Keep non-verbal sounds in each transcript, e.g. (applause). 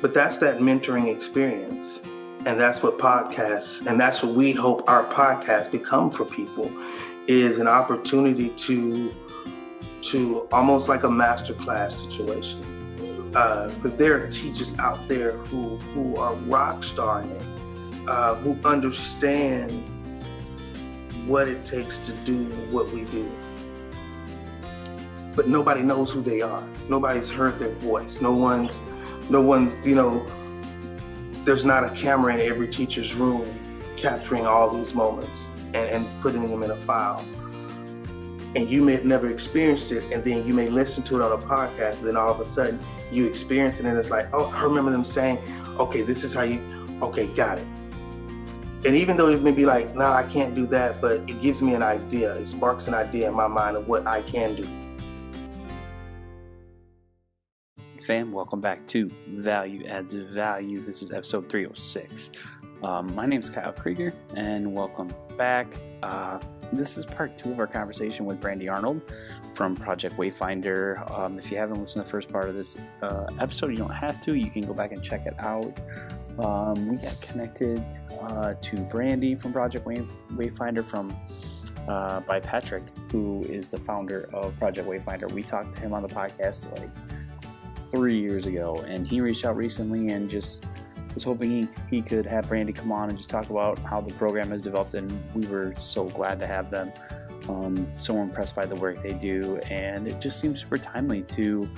but that's that mentoring experience. And that's what podcasts, and that's what we hope our podcast become for people, is an opportunity to, to almost like a masterclass situation. Because uh, there are teachers out there who who are rock starring uh, who understand what it takes to do what we do. But nobody knows who they are. Nobody's heard their voice. No one's, no one's, you know, there's not a camera in every teacher's room capturing all these moments and, and putting them in a file. And you may have never experienced it, and then you may listen to it on a podcast, and then all of a sudden you experience it, and it's like, oh, I remember them saying, okay, this is how you, okay, got it and even though it may be like, no, nah, I can't do that, but it gives me an idea. It sparks an idea in my mind of what I can do. Fam, welcome back to Value Adds Value. This is episode 306. Um, my name is Kyle Krieger, and welcome back. Uh, this is part two of our conversation with Brandy Arnold from Project Wayfinder. Um, if you haven't listened to the first part of this uh, episode, you don't have to. You can go back and check it out. Um, we got connected uh, to Brandy from Project Wayfinder from uh, by Patrick, who is the founder of Project Wayfinder. We talked to him on the podcast like three years ago, and he reached out recently and just was hoping he, he could have Brandy come on and just talk about how the program has developed, and we were so glad to have them. Um, so impressed by the work they do, and it just seems super timely to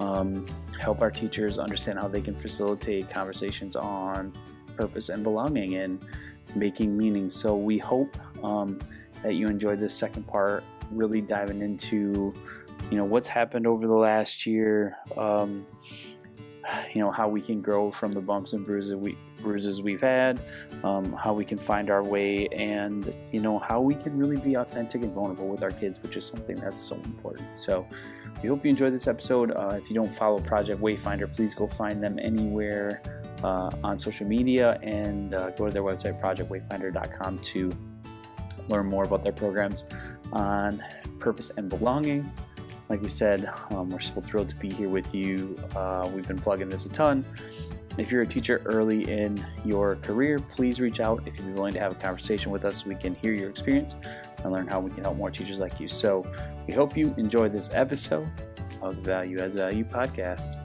um, help our teachers understand how they can facilitate conversations on purpose and belonging and making meaning. So we hope um, that you enjoyed this second part, really diving into you know what's happened over the last year. Um, you know how we can grow from the bumps and bruises we bruises we've had, um, how we can find our way, and you know how we can really be authentic and vulnerable with our kids, which is something that's so important. So, we hope you enjoyed this episode. Uh, if you don't follow Project Wayfinder, please go find them anywhere uh, on social media and uh, go to their website projectwayfinder.com to learn more about their programs on purpose and belonging like we said, um, we're so thrilled to be here with you. Uh, we've been plugging this a ton. If you're a teacher early in your career, please reach out if you'd be willing to have a conversation with us. We can hear your experience and learn how we can help more teachers like you. So we hope you enjoyed this episode of the Value Adds Value podcast.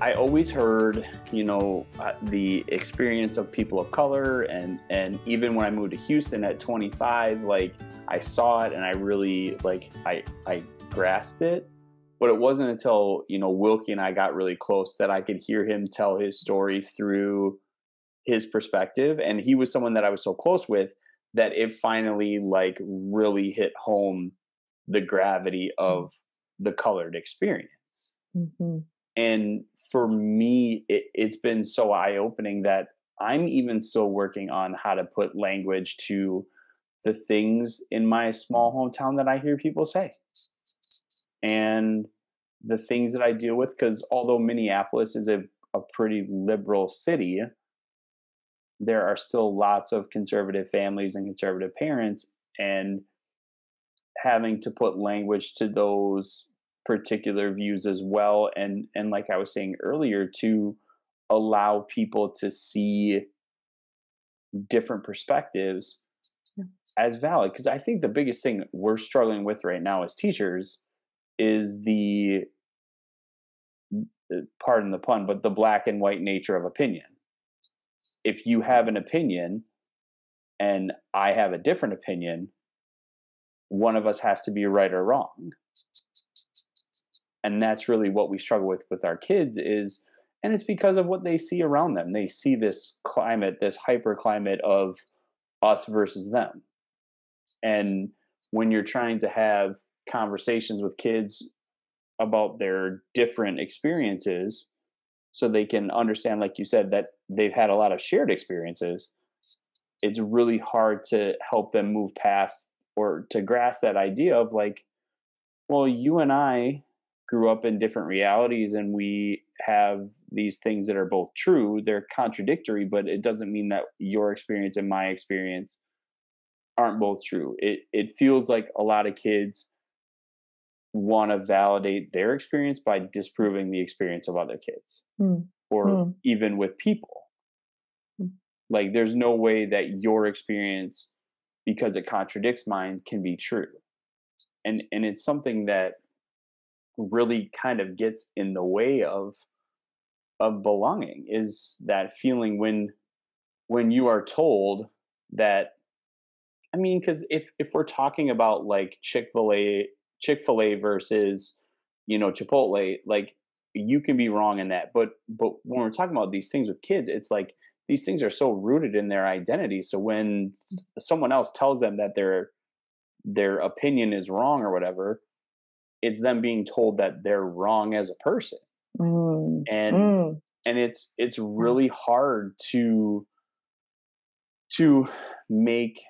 I always heard, you know, uh, the experience of people of color, and and even when I moved to Houston at 25, like I saw it, and I really like I I grasp it. But it wasn't until, you know, Wilkie and I got really close that I could hear him tell his story through his perspective. And he was someone that I was so close with that it finally like really hit home the gravity of the colored experience. Mm-hmm. And for me, it, it's been so eye opening that I'm even still working on how to put language to the things in my small hometown that I hear people say and the things that I deal with. Because although Minneapolis is a, a pretty liberal city, there are still lots of conservative families and conservative parents, and having to put language to those particular views as well and and like i was saying earlier to allow people to see different perspectives yeah. as valid because i think the biggest thing we're struggling with right now as teachers is the uh, pardon the pun, but the black and white nature of opinion. If you have an opinion and I have a different opinion, one of us has to be right or wrong. And that's really what we struggle with with our kids is and it's because of what they see around them. They see this climate, this hyper climate of us versus them. And when you're trying to have conversations with kids about their different experiences so they can understand like you said that they've had a lot of shared experiences it's really hard to help them move past or to grasp that idea of like well you and i grew up in different realities and we have these things that are both true they're contradictory but it doesn't mean that your experience and my experience aren't both true. It it feels like a lot of kids want to validate their experience by disproving the experience of other kids. Mm. or mm. even with people. Mm. Like there's no way that your experience because it contradicts mine can be true. And and it's something that really kind of gets in the way of of belonging is that feeling when when you are told that I mean cuz if if we're talking about like Chick-fil-A Chick-fil-A versus you know Chipotle like you can be wrong in that but but when we're talking about these things with kids it's like these things are so rooted in their identity so when someone else tells them that their their opinion is wrong or whatever it's them being told that they're wrong as a person mm. and mm. and it's it's mm. really hard to to make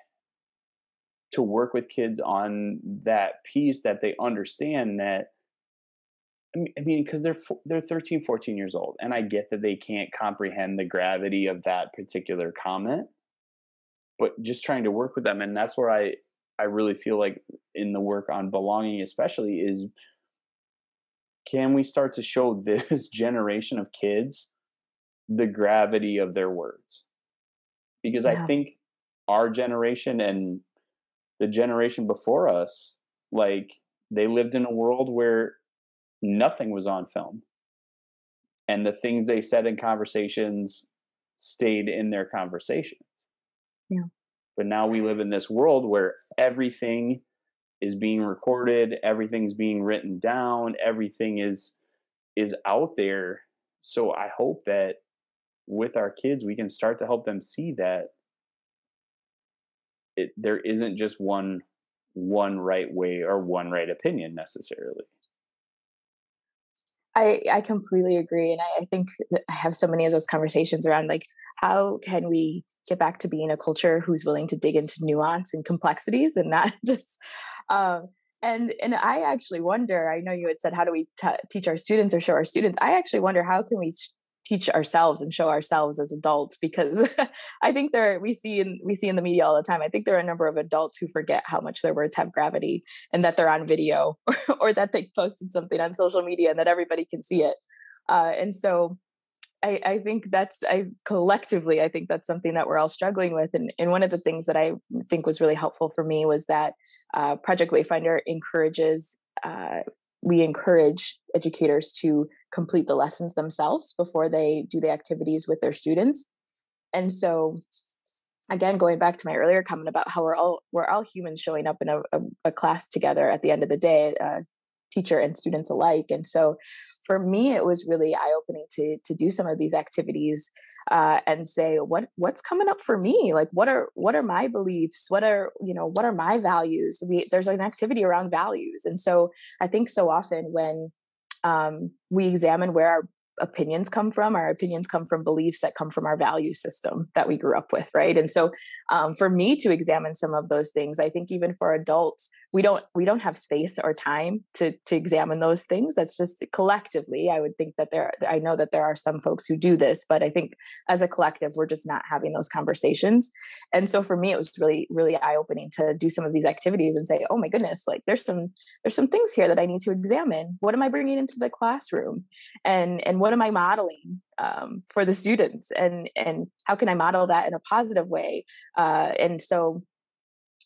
to work with kids on that piece that they understand that I mean, because they're they're 13, 14 years old, and I get that they can't comprehend the gravity of that particular comment. But just trying to work with them, and that's where I I really feel like in the work on belonging, especially, is can we start to show (laughs) this generation of kids the gravity of their words? Because yeah. I think our generation and the generation before us, like they lived in a world where nothing was on film. And the things they said in conversations stayed in their conversations. Yeah. But now we live in this world where everything is being recorded, everything's being written down, everything is is out there. So I hope that with our kids we can start to help them see that it, there isn't just one one right way or one right opinion necessarily. I, I completely agree. And I, I think I have so many of those conversations around like, how can we get back to being a culture who's willing to dig into nuance and complexities and not (laughs) just, um, and and I actually wonder. I know you had said, how do we t- teach our students or show our students? I actually wonder how can we teach ourselves and show ourselves as adults because (laughs) I think there we see in we see in the media all the time. I think there are a number of adults who forget how much their words have gravity and that they're on video (laughs) or, that they posted something on social media and that everybody can see it. Uh, and so I, I, think that's I collectively I think that's something that we're all struggling with. And, and one of the things that I think was really helpful for me was that uh, Project Wayfinder encourages uh, we encourage educators to complete the lessons themselves before they do the activities with their students. And so again going back to my earlier comment about how we're all we're all humans showing up in a, a, a class together at the end of the day uh, teacher and students alike and so for me it was really eye-opening to to do some of these activities uh, and say what what's coming up for me? Like what are what are my beliefs? What are you know what are my values? We, there's an activity around values and so i think so often when um, we examine where our opinions come from our opinions come from beliefs that come from our value system that we grew up with right? And so um, for me to examine some of those things i think even for adults we don't we don't have space or time to to examine those things. That's just collectively i would think that there i know that there are some folks who do this but i think as a collective we're just not having those conversations. And so for me it was really really eye opening to do some of these activities and say oh my goodness like there's some there's some things here that i need to examine. What am i bringing into the classroom? And and what am i modeling um, for the students? And and how can i model that in a positive way? Uh, and so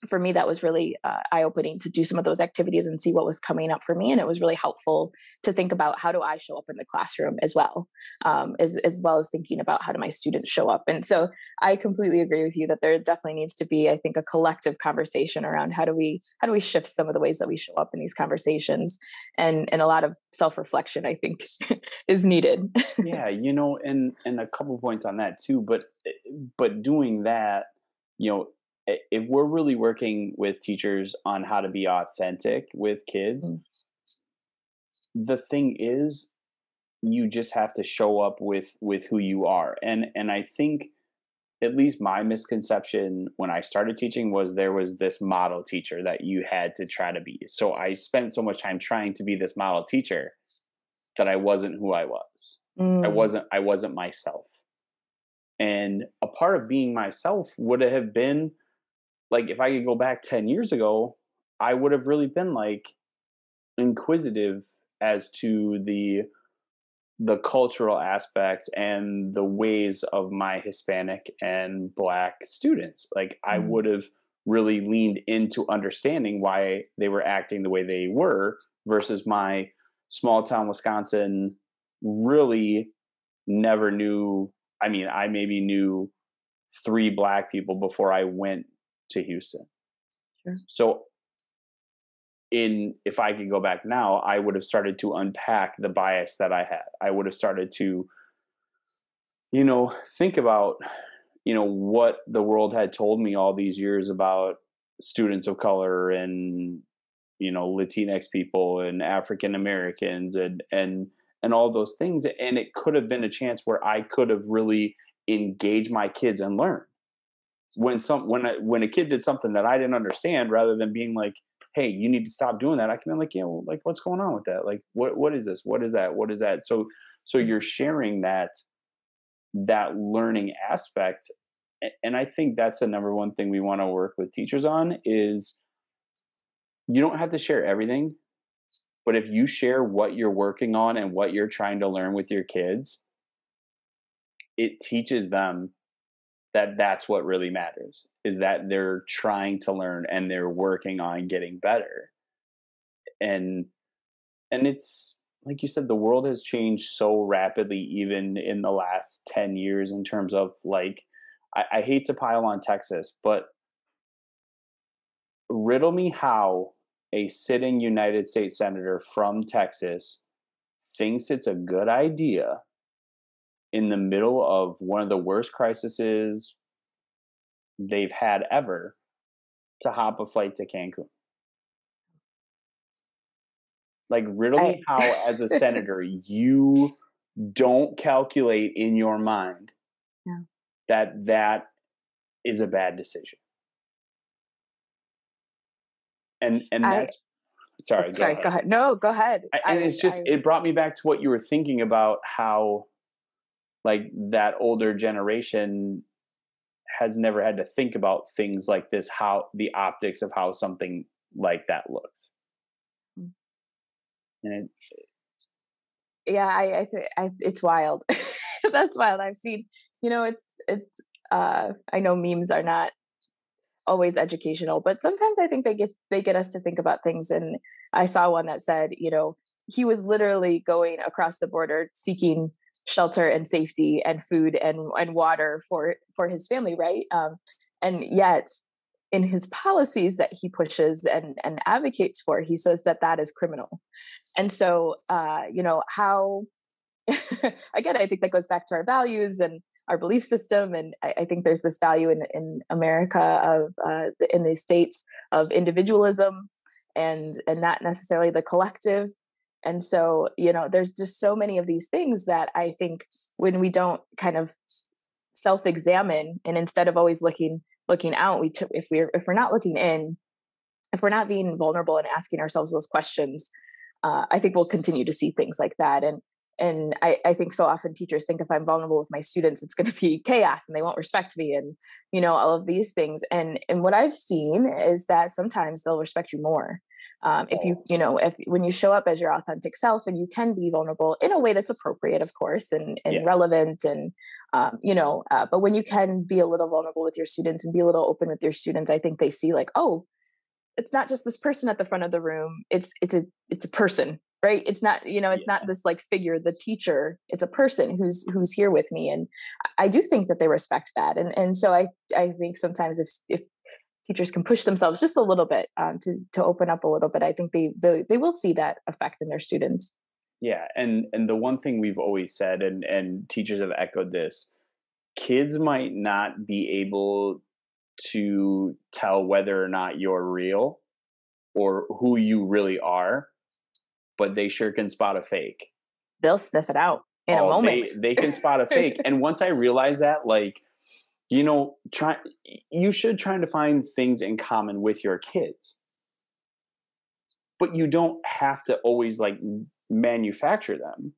for me that was really uh, eye-opening to do some of those activities and see what was coming up for me and it was really helpful to think about how do i show up in the classroom as well um, as, as well as thinking about how do my students show up. And so i completely agree with you that there definitely needs to be i think a collective conversation around how do we how do we shift some of the ways that we show up in these conversations and and a lot of self-reflection i think (laughs) is needed. Yeah (laughs) you know and and a couple points on that too but eh, but doing that you know if we're really working with teachers on how to be authentic with kids, mm. the thing is you just have to show up with with who you are. And and I think at least my misconception when I started teaching was there was this model teacher that you had to try to be. So I spent so much time trying to be this model teacher that I wasn't who I was. Mm. I wasn't I wasn't myself. And a part of being myself would have been like if I could go back 10 years ago, I would have really been like inquisitive as to the the cultural aspects and the ways of my Hispanic and Black students. Like I Mm. would have really leaned into understanding why they were acting the way they were versus my small town Wisconsin really never knew. I mean, I maybe knew three Black people before I went to Houston. Sure. So in if I could go back now, I would have started to unpack the bias that I had. I would have started to, you know, think about, you know, what the world had told me all these years about students of color and you know Latinx people and African Americans and and and all those things. And it could have been a chance where I could have really engaged my kids and learned. When some when a, when a kid did something that I didn't understand, rather than being like, hey you need to stop doing that i can be like yeah well, like what's going on with that? Like what what is this? What is that? What is that? So so you're sharing that that learning aspect and i think that's the number one thing we want to work with teachers on is you don't have to share everything but if you share what you're working on and what you're trying to learn with your kids it teaches them that that's what really matters is that they're trying to learn and they're working on getting better. And and it's like you said the world has changed so rapidly even in the last 10 years in terms of like i, I hate to pile on texas but riddle me how a sitting united states senator from texas thinks it's a good idea in the middle of one of the worst crises they've had ever to hop a flight to Cancun. Like riddle me how as a (laughs) senator you don't calculate in your mind Yeah. that that is a bad decision. And and I- that's sorry, sorry go ahead no go ahead I, and it's just I- it brought me back to what you were thinking about how like that older generation has never had to think about things like this how the optics of how something like that looks Mm. and it, yeah i i, th- I it's wild (laughs) that's wild i've seen you know it's it's uh i know memes are not always educational but sometimes i think they get they get us to think about things and i saw one that said you know he was literally going across the border seeking shelter and safety and food and and water for for his family right? Um and yet in his policies that he pushes and and advocates for he says that that is criminal. And so uh you know how (laughs) again i think that goes back to our values and our belief system and i, I think there's this value in in america of uh in the states of individualism and and not necessarily the collective and so you know there's just so many of these things that i think when we don't kind of self-examine and instead of always looking looking out we t- if we're if we're not looking in if we're not being vulnerable and asking ourselves those questions uh, i think we'll continue to see things like that. And and I, I think so often teachers think if i'm vulnerable with my students it's going (laughs) to be chaos and they won't respect me and you know all of these things. And and what i've seen is that sometimes they'll respect you more um, if you you know if when you show up as your authentic self and you can be vulnerable in a way that's appropriate of course and, and Yeah. relevant and um, you know uh, but when you can be a little vulnerable with your students and be a little open with your students i think they see like oh it's not just this person at the front of the room it's it's a it's a person right it's not you know it's Yeah. not this like figure the teacher it's a person who's who's here with me and i I do think that they respect that and and so i i think sometimes if if teachers can push themselves just a little bit um, to to open up a little bit i think they, they they will see that effect in their students yeah and and the one thing we've always said and and teachers have echoed this kids might not be able to tell whether or not you're real or who you really are but they sure can spot a fake they'll sniff it out in a Oh, moment They, they can spot a fake. and once I realized that, like, you know, try you should try to find things in common with your kids. But you don't have to always like manufacture them.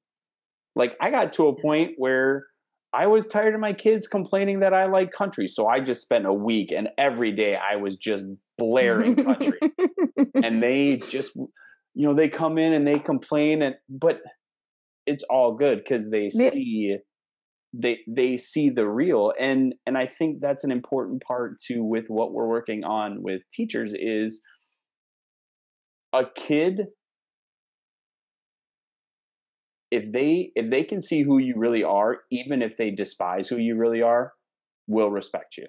Like I got to a point where I was tired of my kids complaining that I like country. So I just spent a week and every day I was just blaring country (laughs) and they just you know they come in and they complain and but it's all good because they see they they see the real and and i think that's an important part too with what we're working on with teachers is a kid if they if they can see who you really are even if they despise who you really are will respect you.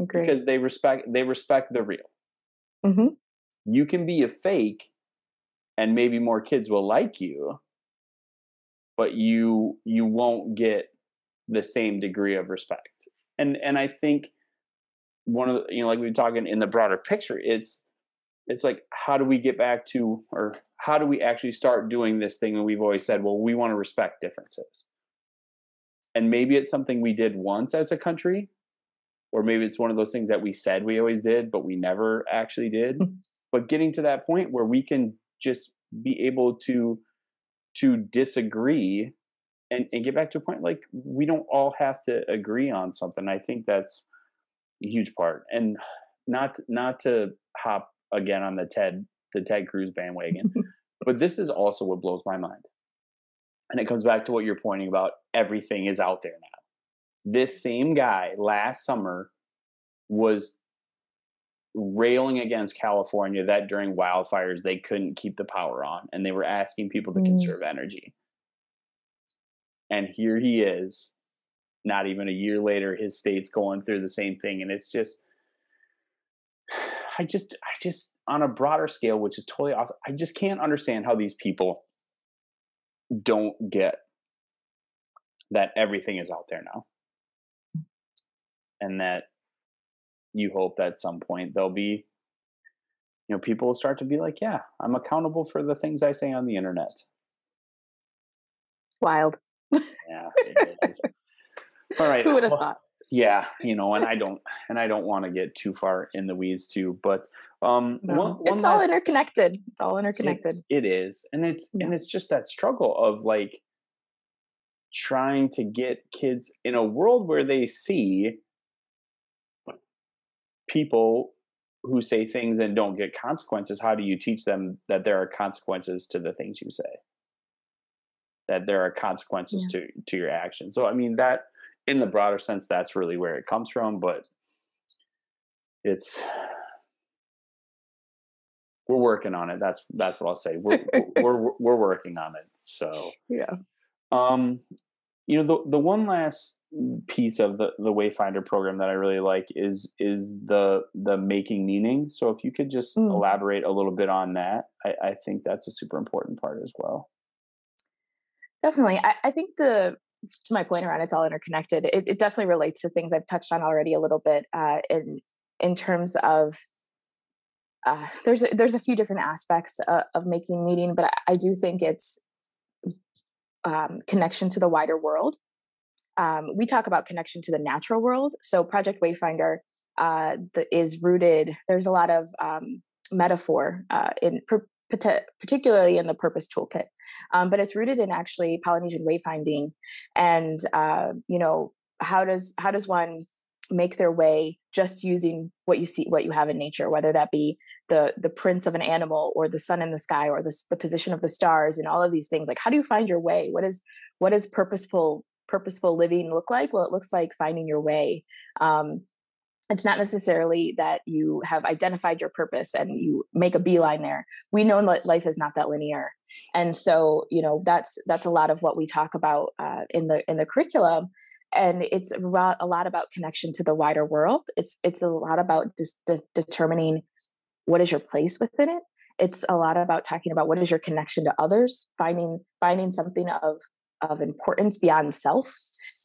Agree. because they respect they respect the real. Hmm you can be a fake and maybe more kids will like you but you you won't get the same degree of respect. And and i think one of the, you know like we were talking in the broader picture it's it's like how do we get back to or how do we actually start doing this thing and we've always said well we want to respect differences. And maybe it's something we did once as a country or maybe it's one of those things that we said we always did but we never actually did. Hmm. But getting to that point where we can just be able to to disagree and, and get back to a point like we don't all have to agree on something i think that's a huge part and not not to hop again on the ted the ted cruz bandwagon (laughs) but this is also what blows my mind. And it comes back to what you're pointing about everything is out there now. This same guy last summer was railing against California that during wildfires they couldn't keep the power on and they were asking people to Mm. conserve energy. And here he is, not even a year later, his state's going through the same thing. And it's just, (sighs) I just, I just, on a broader scale, which is totally off, I just can't understand how these people don't get that everything is out there now. And that you hope that at some point there'll be you know people will start to be like yeah i'm accountable for the things i say on the internet Wild. yeah (laughs) all right Who would have well, thought? yeah you know and i don't and i don't want to get too far in the weeds too but um No. one, one it's all interconnected. It's all interconnected. it is and it's Yeah. and it's just that struggle of like trying to get kids in a world where they see people who say things and don't get consequences how do you teach them that there are consequences to the things you say? That there are consequences to to your actions. So i mean that in the broader sense that's really where it comes from but it's we're working on it that's that's what i'll say. We're we're (laughs) we're working on it so Yeah. um you know the the one last piece of the the wayfinder program that i really like is is the the making meaning so if you could just Mm. elaborate a little bit on that i i think that's a super important part as well Definitely. I, I think the to my point around it's all interconnected. It, it definitely relates to things I've touched on already a little bit uh, in in terms of uh, there's a, there's a few different aspects uh, of making meaning, but I, I do think it's um, connection to the wider world. Um, we talk about connection to the natural world. So Project Wayfinder uh, the, is rooted. There's a lot of um, metaphor uh, in per, parti- particularly in the Purpose Toolkit, um, but it's rooted in actually Polynesian wayfinding, and uh, you know how does how does one make their way just using what you see what you have in nature whether that be the the prints of an animal or the sun in the sky or the, the position of the stars and all of these things like how do you find your way? What is what is purposeful purposeful living look like? Well it looks like finding your way. Um, it's not necessarily that you have identified your purpose and you make a beeline there. We know that life is not that linear. And so you know that's that's a lot of what we talk about uh, in the in the curriculum and it's a lot, about connection to the wider world. It's it's a lot about just de- determining what is your place within it. It's a lot about talking about what is your connection to others finding finding something of of importance beyond self.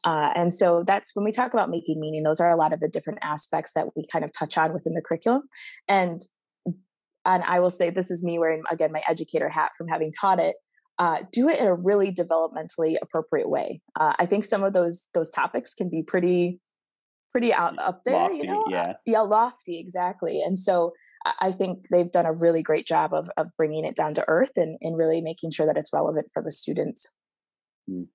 Uh, and so that's when we talk about making meaning those are a lot of the different aspects that we kind of touch on within the curriculum. And and i will say this is me wearing again my educator hat from having taught it uh, do it in a really developmentally appropriate way uh, i think some of those those topics can be pretty pretty out up there Lofty, you know yeah. yeah lofty exactly and so I- think they've done a really great job of of bringing it down to earth and, and really making sure that it's relevant for the students. and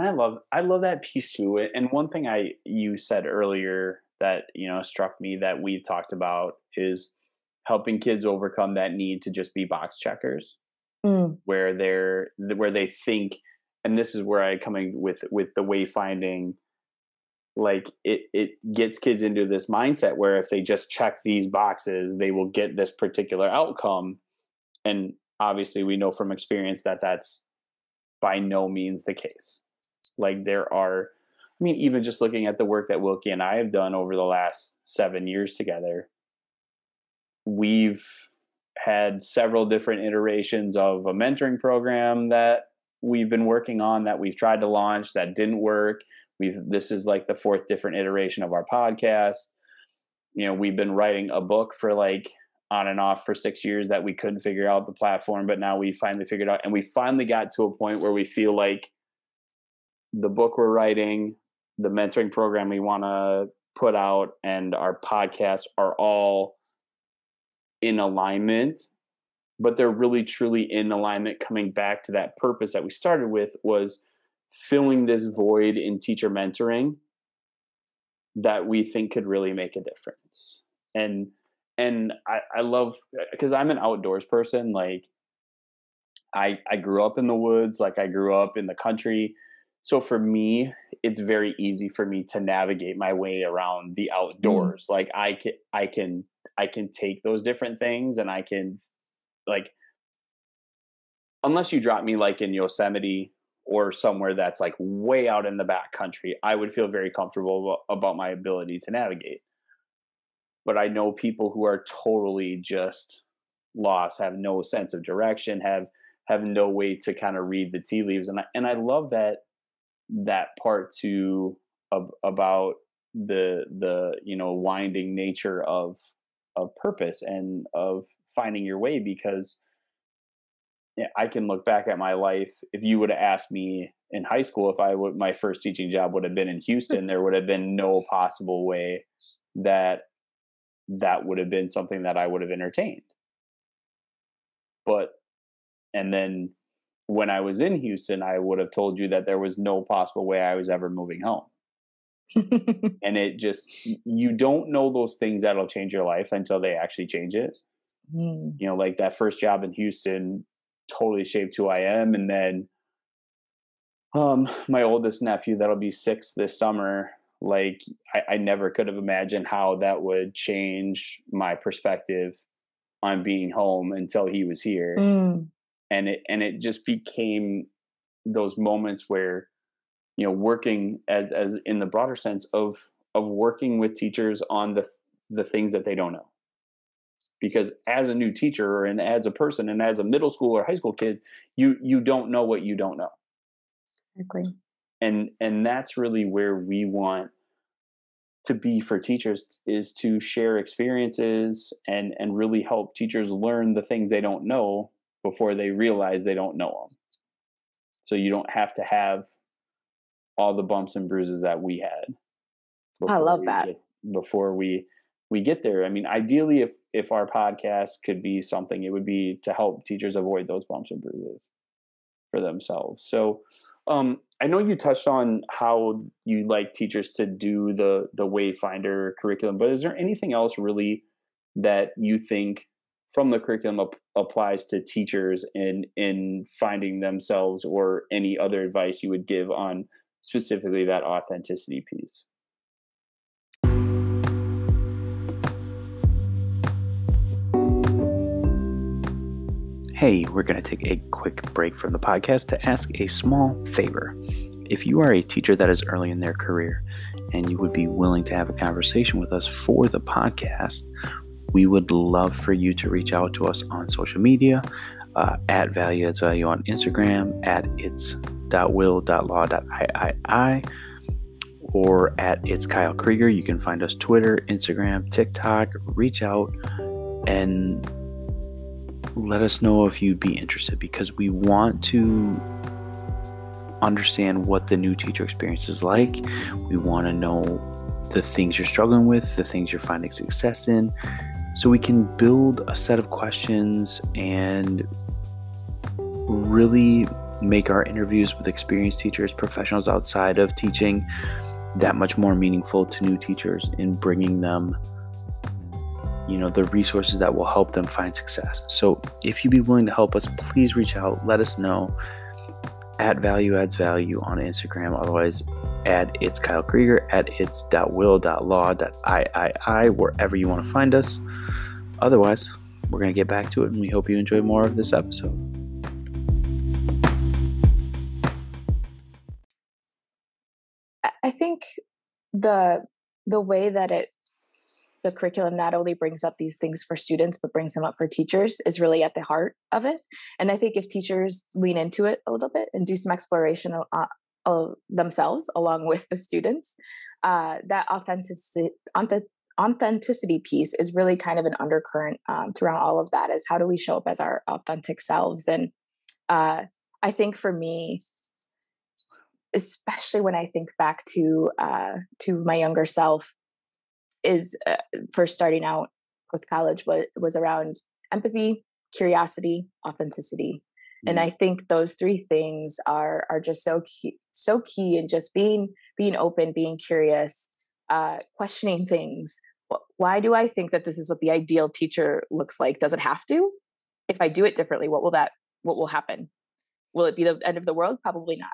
i love i love that piece too. and one thing i you said earlier that you know struck me that we've talked about is helping kids overcome that need to just be box checkers mm. where they're where they think and this is where i coming with with the wayfinding like it it gets kids into this mindset where if they just check these boxes they will get this particular outcome and obviously we know from experience that that's by no means the case like there are i mean even just looking at the work that wilkie and i have done over the last seven years together we've had several different iterations of a mentoring program that we've been working on that we've tried to launch that didn't work. We've this is like the fourth different iteration of our podcast. You know we've been writing a book for like on and off for six years that we couldn't figure out the platform but now we finally figured out and we finally got to a point where we feel like the book we're writing the mentoring program we want to put out and our podcast are all in alignment but they're really truly in alignment coming back to that purpose that we started with was filling this void in teacher mentoring that we think could really make a difference and and i, I love because i'm an outdoors person like i i grew up in the woods like i grew up in the country so for me it's very easy for me to navigate my way around the mm. outdoors mm. like i can i can i can take those different things and i can like unless you drop me like in yosemite or somewhere that's like way out in the back country i would feel very comfortable about my ability to navigate. But i know people who are totally just lost have no sense of direction have have no way to kind of read the tea leaves and I, and I love that that part too of, about the the you know winding nature of of purpose and of finding your way because I can look back at my life. If you would have asked me in high school if I would my first teaching job would have been in hmm. Houston, there would have been no possible way that that would have been something that I would have entertained. But and then when I was in Houston, I would have told you that there was no possible way I was ever moving home. (laughs) and it just you don't know those things that'll change your life until they actually change it. Mm. You know, like that first job in Houston totally shaped who I am. And then um my oldest nephew that'll be six this summer, like I, I never could have imagined how that would change my perspective on being home until he was here. Mm and it and it just became those moments where you know working as as in the broader sense of of working with teachers on the the things that they don't know. Because as a new teacher and as a person and as a middle school or high school kid you you don't know what you don't know. Exactly. And and that's really where we want to be for teachers is to share experiences and and really help teachers learn the things they don't know before they realize they don't know them. So you don't have to have all the bumps and bruises that we had. I love that. Get, before we we get there. I mean, ideally if if our podcast could be something, it would be to help teachers avoid those bumps and bruises for themselves. So um, I know you touched on how you like teachers to do the the Wayfinder curriculum, but is there anything else really that you think from the curriculum ap- applies to teachers in in finding themselves or any other advice you would give on specifically that authenticity piece Hey, we're going to take a quick break from the podcast to ask a small favor. If you are a teacher that is early in their career and you would be willing to have a conversation with us for the podcast, we would love for you to reach out to us on social media uh, at value adds value on Instagram, at its.will.law.iii, or at it's Kyle Krieger. You can find us Twitter, Instagram, TikTok. Reach out and let us know if you'd be interested because we want to understand what the new teacher experience is like. We want to know the things you're struggling with, the things you're finding success in, so we can build a set of questions and really make our interviews with experienced teachers, professionals outside of teaching, that much more meaningful to new teachers in bringing them you know the resources that will help them find success. So if you'd be willing to help us please reach out. Let us know. At value adds value on instagram. Otherwise at it's kyle krieger at it's will law wherever you want to find us. Otherwise we're going to get back to it and we hope you enjoy more of this episode the the way that it the curriculum not only brings up these things for students but brings them up for teachers is really at the heart of it. And i think if teachers lean into it a little bit and do some exploration uh, of themselves along with the students uh, that authenticity authenticity piece is really kind of an undercurrent um, throughout all of that is how do we show up as our authentic selves? And uh, i think for me especially when i think back to uh, to my younger self is uh, first starting out post college was was around empathy, curiosity, authenticity. Mm-hmm. And I think those three things are are just so key, so key in just being being open, being curious, uh, questioning things. Why do I think that this is what the ideal teacher looks like? Does it have to? If I do it differently, what will that what will happen? Will it be the end of the world? Probably not.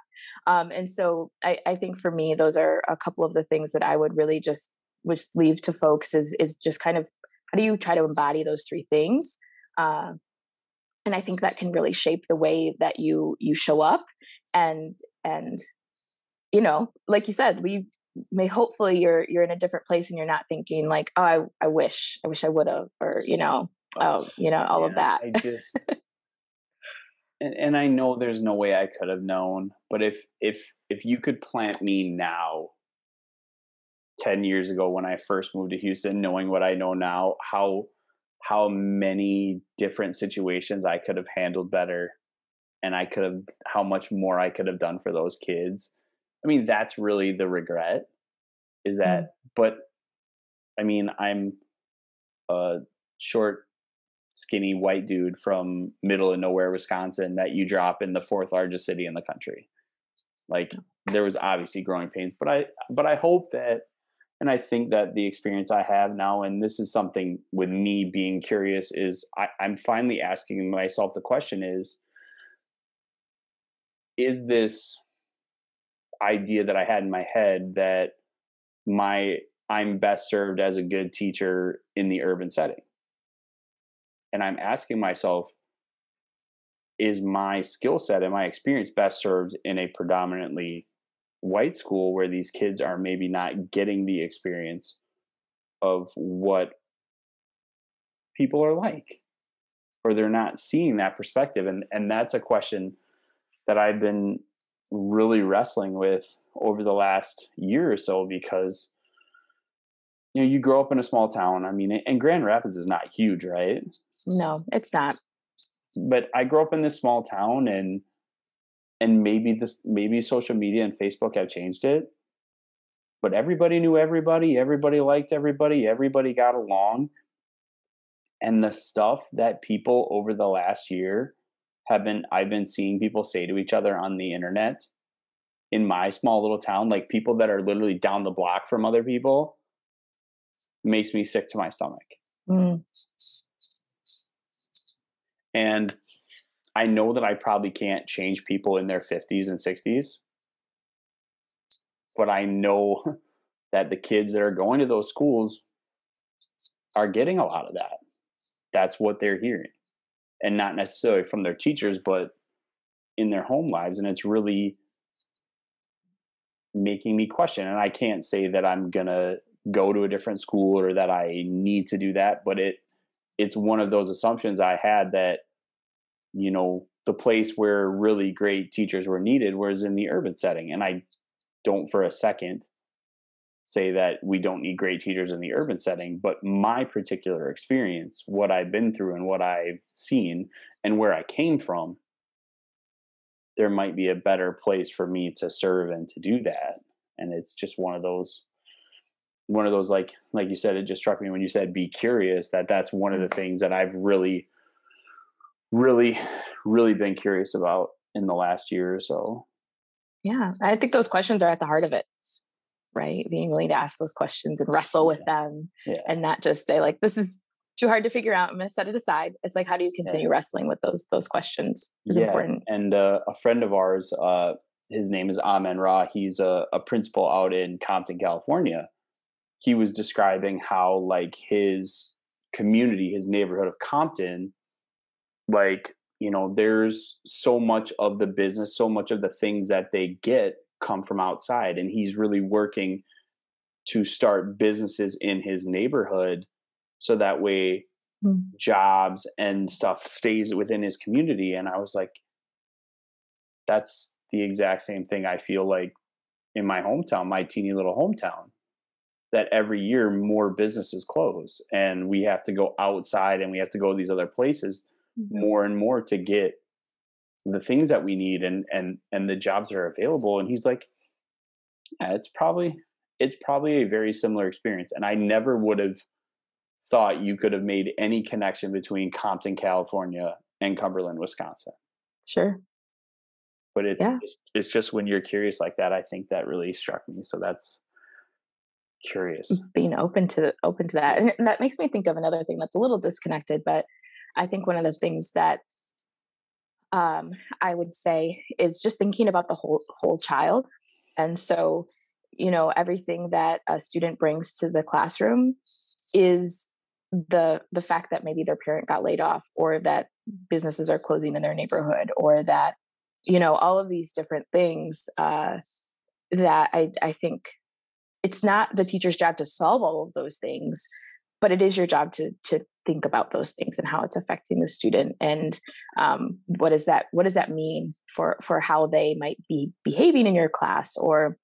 Um, and so I, I think for me, those are a couple of the things that I would really just which leave to folks is is just kind of how do you try to embody those three things uh, and i think that can really shape the way that you you show up and and you know like you said we may hopefully you're you're in a different place and you're not thinking like oh i, I wish i wish i would have or you know oh you know all yeah, of that i (laughs) just and, and i know there's no way i could have known but if if if you could plant me now 10 years ago when I first moved to Houston, knowing what I know now, how how many different situations I could have handled better and I could have how much more I could have done for those kids. I mean, that's really the regret is that mm. but I mean, I'm a short skinny white dude from middle of nowhere Wisconsin that you drop in the fourth largest city in the country. Like oh. there was obviously growing pains, but I but I hope that and I think that the experience I have now, and this is something with me being curious, is I, I'm finally asking myself the question is, is this idea that I had in my head that my I'm best served as a good teacher in the urban setting? And I'm asking myself, is my skill set and my experience best served in a predominantly white school where these kids are maybe not getting the experience of what people are like? Or they're not seeing that perspective and and that's a question that I've been really wrestling with over the last year or so because you know you grow up in a small town i mean and grand rapids is not huge right? No it's not. But i grew up in this small town and and maybe this maybe social media and facebook have changed it. But everybody knew everybody everybody liked everybody everybody got along. And the stuff that people over the last year have been i've been seeing people say to each other on the internet in my small little town like people that are literally down the block from other people makes me sick to my stomach mm. and I know that I probably can't change people in their 50s and 60s, but I know (laughs) that the kids that are going to those schools are getting a lot of that. That's what they're hearing. And not necessarily from their teachers, but in their home lives. And it's really making me question. And I can't say that I'm going to go to a different school or that I need to do that, but it it's one of those assumptions I had that you know the place where really great teachers were needed was in the urban setting and i don't for a second say that we don't need great teachers in the urban setting but my particular experience what i've been through and what i've seen and where i came from there might be a better place for me to serve and to do that and it's just one of those one of those like like you said it just struck me when you said be curious that that's one of the things that i've really really, really been curious about in the last year or so. Yeah, I think those questions are at the heart of it, right? Being willing to ask those questions and wrestle with yeah. them, yeah. and not just say like, "This is too hard to figure out. I'm going to set it aside. It's like, how do you continue yeah. wrestling with those those questions? Is yeah. important. And uh, a friend of ours, uh, his name is Amen Ra. He's a, a principal out in Compton, California. He was describing how like his community, his neighborhood of Compton, like you know, there's so much of the business, so much of the things that they get come from outside, and he's really working to start businesses in his neighborhood so that way mm. jobs and stuff stays within his community and i was like that's the exact same thing i feel like in my hometown my teeny little hometown that every year more businesses close and we have to go outside and we have to go to these other places mm-hmm. more and more to get the things that we need and and and the jobs are available and he's like yeah, it's probably it's probably a very similar experience and i never would have thought you could have made any connection between Compton, California and Cumberland, Wisconsin. Sure. But it's yeah. it's just when you're curious like that, I think that really struck me. So that's curious. Being open to open to that. And that makes me think of another thing that's a little disconnected, but I think one of the things that um, I would say is just thinking about the whole whole child. And so, you know, everything that a student brings to the classroom is the the fact that maybe their parent got laid off or that businesses are closing in their neighborhood or that you know all of these different things uh, that I, I think it's not the teacher's job to solve all of those things but it is your job to to think about those things and how it's affecting the student and um, what does that what does that mean for for how they might be behaving in your class or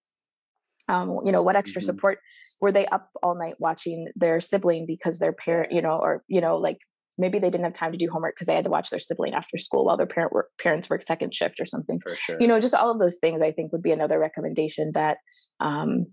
um, you know what extra mm-hmm. support were they up all night watching their sibling because their parent you know or you know like maybe they didn't have time to do homework because they had to watch their sibling after school while their parent work, parents work second shift or something sure. you know just all of those things i think would be another recommendation that um,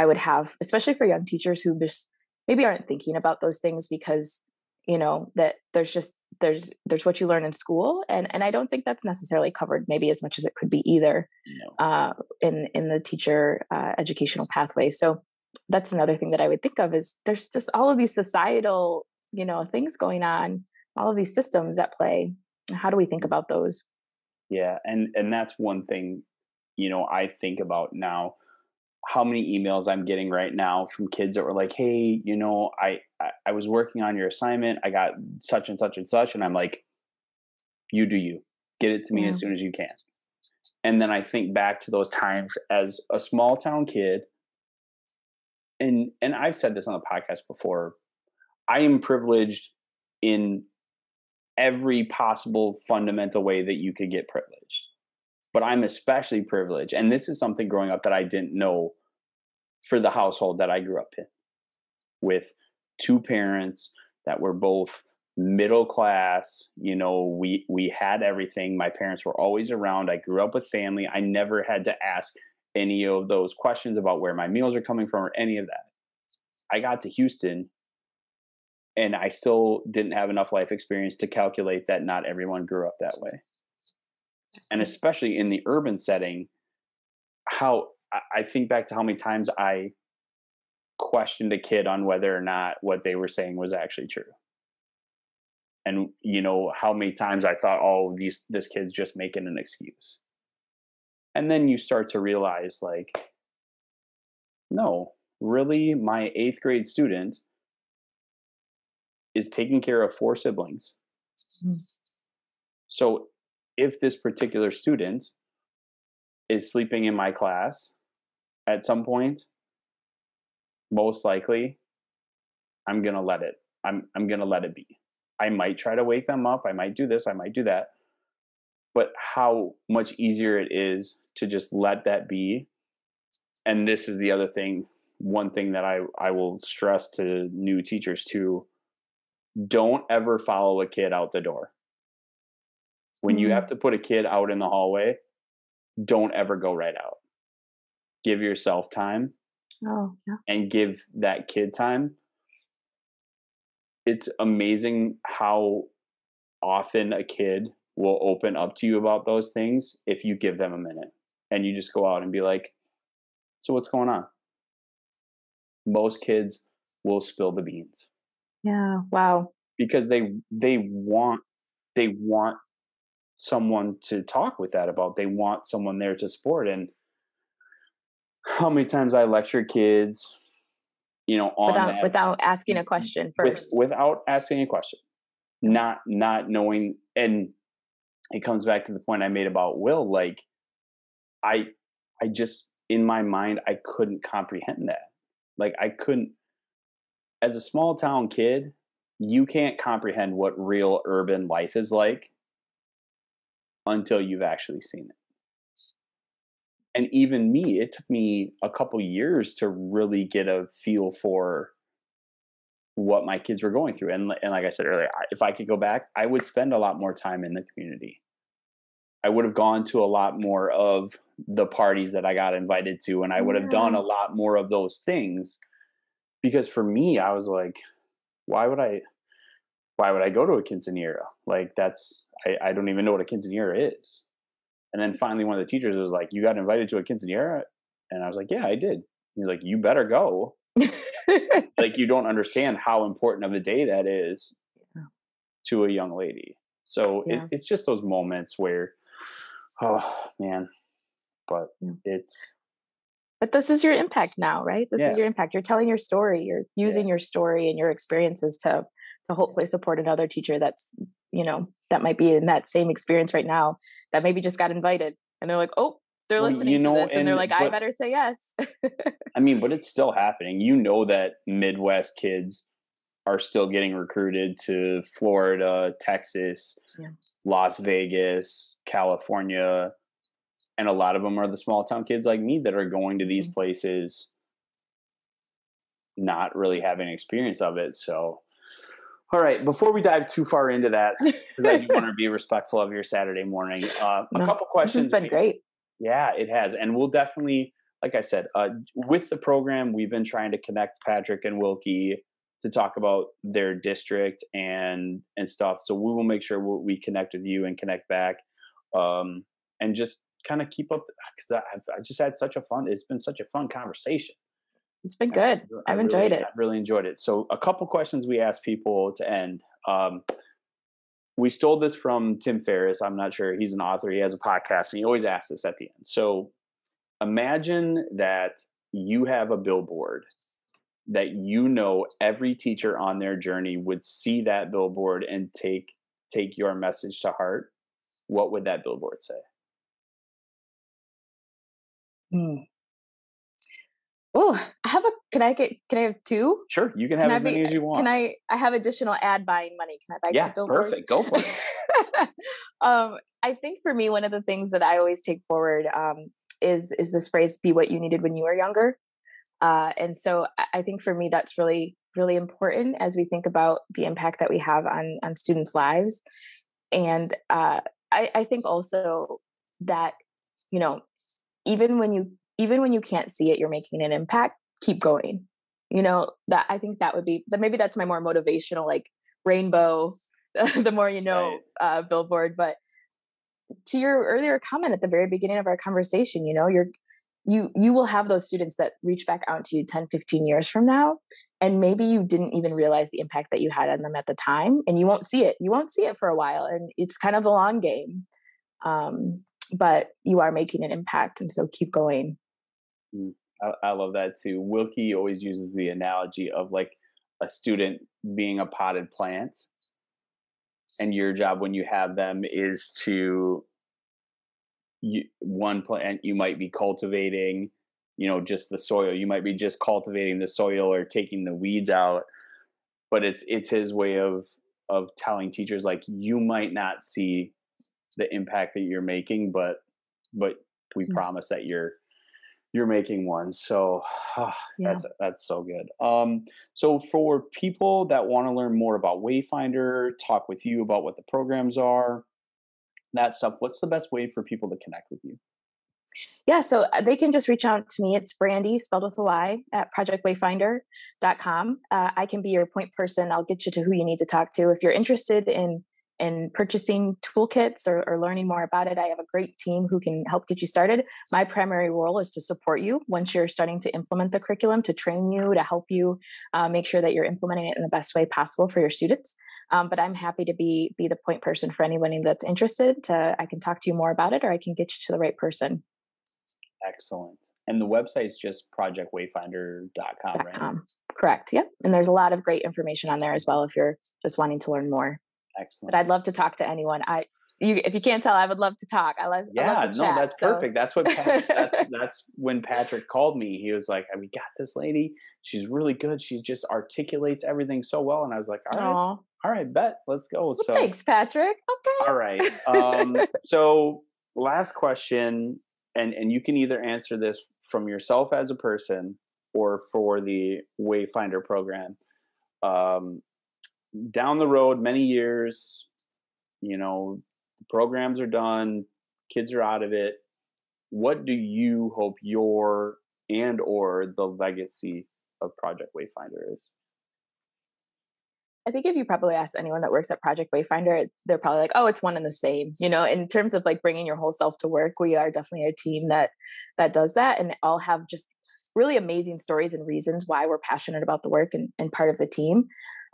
i would have especially for young teachers who just maybe aren't thinking about those things because you know that there's just there's there's what you learn in school. And and i don't think that's necessarily covered maybe as much as it could be either no. uh, in in the teacher uh, educational pathway. So that's another thing that i would think of is there's just all of these societal you know things going on all of these systems at play. How do we think about those? Yeah and and that's one thing you know i think about now how many emails I'm getting right now from kids that were like, "Hey, you know, I, I was working on your assignment. I got such and such and such," and I'm like, "You do you. Get it to me yeah. as soon as you can." And then I think back to those times as a small town kid, and and I've said this on the podcast before. I am privileged in every possible fundamental way that you could get privileged but I'm especially privileged. And this is something growing up that I didn't know for the household that I grew up in with two parents that were both middle class you know we we had everything my parents were always around i grew up with family i never had to ask any of those questions about where my meals are coming from or any of that i got to houston and i still didn't have enough life experience to calculate that not everyone grew up that way and especially in the urban setting, how I think back to how many times I questioned a kid on whether or not what they were saying was actually true. And you know how many times I thought, "Oh, these this kid's just making an excuse." And then you start to realize, like, no, really, my eighth grade student is taking care of four siblings. Mm-hmm. So if this particular student is sleeping in my class at some point, most likely I'm going to let it. I'm I'm going to let it be. I might try to wake them up, I might do this, I might do that. But how much easier it is to just let that be. And this is the other thing, one thing that I I will stress to new teachers too. Don't ever follow a kid out the door when mm-hmm. you have to put a kid out in the hallway, don't ever go right out. Give yourself time. Oh, yeah. And give that kid time. It's amazing how often a kid will open up to you about those things if you give them a minute and you just go out and be like, So, what's going on? Most kids will spill the beans. Yeah. Wow. because they they want they want someone to talk with that about. They want someone there to support. And how many times I lecture kids, you know, on without that, without asking a question first, with, without asking a question, not not knowing, and it comes back to the point I made about Will. Like, I I just in my mind I couldn't comprehend that. Like, I couldn't. As a small town kid, you can't comprehend what real urban life is like until you've actually seen it. And even me, it took me a couple years to really get a feel for what my kids were going through. And, and like I said earlier, if I could go back, I would spend a lot more time in the community. I would have gone to a lot more of the parties that I got invited to, and I would have done a lot more of those things. Because for me, I was like, why would I why would I go to a quinceanera? Like that's I, I don't even know what a quinceanera is. And then finally one of the teachers was like, You got invited to a quinceanera? And I was like, Yeah, I did. He's like, You better go. (laughs) like you don't understand how important of a day that is yeah. to a young lady. So yeah. it, it's just those moments where, oh man, but yeah. it's. But this is your impact now, right? This is your impact. You're telling your story. You're using your story and your experiences to to hopefully support another teacher that's you know that might be in that same experience right now that maybe just got invited. And they're like oh they're well, listening you know, to this. And, and they're like but, i better say yes. I mean but (laughs) it's still happening. You know that midwest kids are still getting recruited to florida texas yeah. las vegas california and a lot of them are the small town kids like me that are going to these mm-hmm. places not really having experience of it. So all right, before we dive too far into that, because I do (laughs) want to be respectful of your Saturday morning, uh, a no, couple questions. This has been great. Yeah, it has, and we'll definitely, like I said, uh, with the program, we've been trying to connect Patrick and Wilkie to talk about their district and and stuff. So we will make sure we connect with you and connect back, um, and just kind of keep up because I, I just had such a fun. It's been such a fun conversation. It's been good. I've really, enjoyed it. I've really enjoyed it. So, a couple questions we ask people to end. Um, we stole this from Tim Ferriss. I'm not sure. He's an author. He has a podcast, and he always asks this at the end. So, imagine that you have a billboard that you know every teacher on their journey would see that billboard and take take your message to heart. What would that billboard say? Hmm. Oh, I have a. Can I get? Can I have two? Sure, you can have can as many as you want. Can I? I have additional ad buying money. Can I buy yeah, two billboards? perfect. Go for it. (laughs) um, I think for me, one of the things that I always take forward um, is is this phrase "be what you needed when you were younger," uh, and so I think for me that's really really important as we think about the impact that we have on on students' lives, and uh, I, I think also that you know even when you even when you can't see it you're making an impact keep going. You know that i think that would be that maybe that's my more motivational like rainbow (laughs) the more you know right. uh, billboard but to your earlier comment at the very beginning of our conversation you know you're you you will have those students that reach back out to you 10 15 years from now and maybe you didn't even realize the impact that you had on them at the time and you won't see it. You won't see it for a while and it's kind of the long game um, but you are making an impact and so keep going I, I love that too. Wilkie always uses the analogy of like a student being a potted plant, and your job when you have them is to you, one plant you might be cultivating you know just the soil you might be just cultivating the soil or taking the weeds out but it's it's his way of of telling teachers like you might not see the impact that you're making but but we mm. promise that you're you're making one so oh, yeah. that's that's so good um so for people that want to learn more about wayfinder talk with you about what the programs are that stuff what's the best way for people to connect with you yeah, so uh, they can just reach out to me. It's Brandy, spelled with a Y, at projectwayfinder.com. Uh, I can be your point person. I'll get you to who you need to talk to. If you're interested in in purchasing toolkits or, or, learning more about it. I have a great team who can help get you started. My primary role is to support you once you're starting to implement the curriculum, to train you, to help you uh, make sure that you're implementing it in the best way possible for your students. Um, but I'm happy to be be the point person for anyone that's interested. To I can talk to you more about it, or I can get you to the right person. Excellent. And the website is just projectwayfinder.com, right? .com. Correct. Yep. And there's a lot of great information on there as well if you're just wanting to learn more. Excellent. But I'd love to talk to anyone. I, you, if you can't tell, I would love to talk. I love, yeah, I love no, chat, that's so. perfect. That's what Pat, that's, (laughs) that's when Patrick called me. He was like, "We got this lady. She's really good. She just articulates everything so well." And I was like, "All right, Aw. all right, bet, let's go." Well, so, thanks, Patrick. Okay. all right. Um, (laughs) so, last question, and and you can either answer this from yourself as a person or for the Wayfinder program. Um, down the road, many years, you know, programs are done, kids are out of it. What do you hope your and or the legacy of Project Wayfinder is? I think if you probably ask anyone that works at Project Wayfinder, they're probably like, "Oh, it's one and the same." You know, in terms of like bringing your whole self to work, we are definitely a team that that does that, and all have just really amazing stories and reasons why we're passionate about the work and, and part of the team.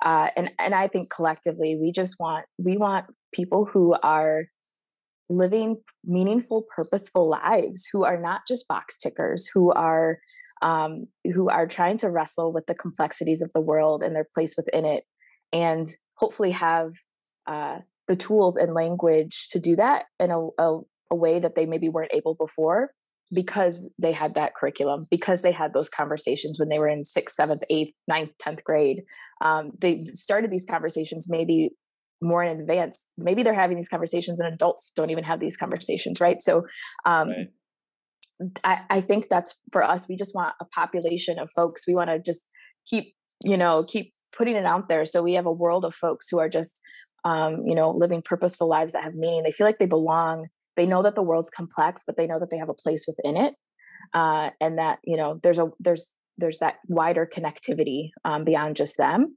Uh, and and I think collectively, we just want we want people who are living meaningful, purposeful lives, who are not just box tickers, who are um, who are trying to wrestle with the complexities of the world and their place within it and hopefully have uh, the tools and language to do that in a, a, a, way that they maybe weren't able before because they had that curriculum because they had those conversations when they were in sixth seventh eighth ninth tenth grade um, they started these conversations maybe more in advance. Maybe they're having these conversations and adults don't even have these conversations right? So um, Right. I, I think that's for us we just want a population of folks. We want to just keep you know keep putting it out there. So we have a world of folks who are just um, you know living purposeful lives that have meaning. They feel like they belong they know that the world's complex but they know that they have a place within it uh, and that you know there's a there's there's that wider connectivity um, beyond just them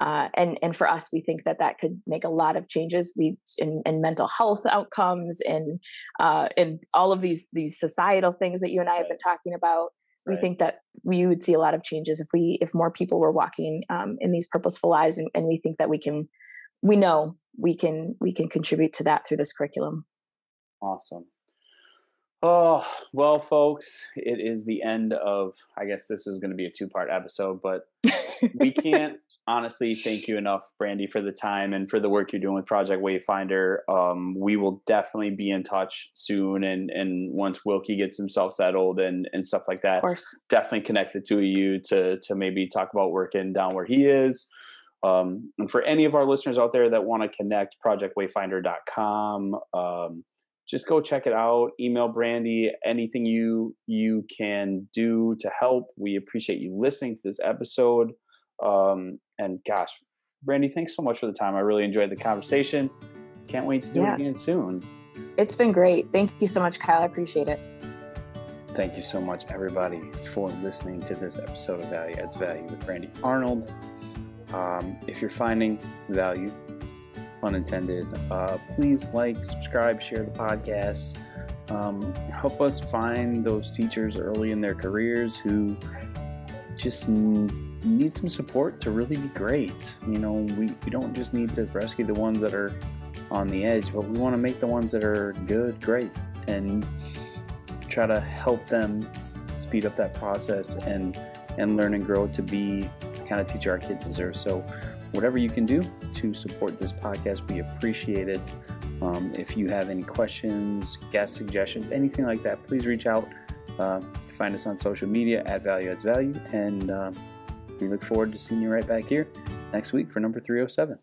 uh, and and for us we think that that could make a lot of changes we in, in mental health outcomes and uh, in all of these these societal things that you and i have been talking about we Right. think that we would see a lot of changes if we if more people were walking um, in these purposeful lives and, and we think that we can we know we can we can contribute to that through this curriculum Awesome. Oh, well, folks, it is the end of, I guess this is going to be a two part episode, but we can't (laughs) honestly thank you enough, Brandy, for the time and for the work you're doing with Project Wayfinder. Um, we will definitely be in touch soon. And, and once Wilkie gets himself settled and, and stuff like that, of course definitely connect the two of you to to maybe talk about working down where he is. Um, and for any of our listeners out there that want to connect, projectwayfinder.com. Um, just go check it out. Email Brandy anything you you can do to help. We appreciate you listening to this episode. Um, and gosh, Brandy, thanks so much for the time. I really enjoyed the conversation. Can't wait to do Yeah. it again soon. it's been great thank you so much kyle i appreciate it Thank you so much, everybody, for listening to this episode of Value Adds Value with Brandy Arnold. Um, if you're finding value, unintended, uh, please like, subscribe, share the podcast. Um, help us find those teachers early in their careers who just need some support to really be great. You know, we, we don't just need to rescue the ones that are on the edge, but we want to make the ones that are good great. And try to help them speed up that process and and learn and grow to be the kind of teacher our kids deserve. So, whatever you can do to support this podcast, we appreciate it. Um, if you have any questions, guest suggestions, anything like that, please reach out. Uh, find us on social media at Value Adds Value, and uh, we look forward to seeing you right back here next week for number 307.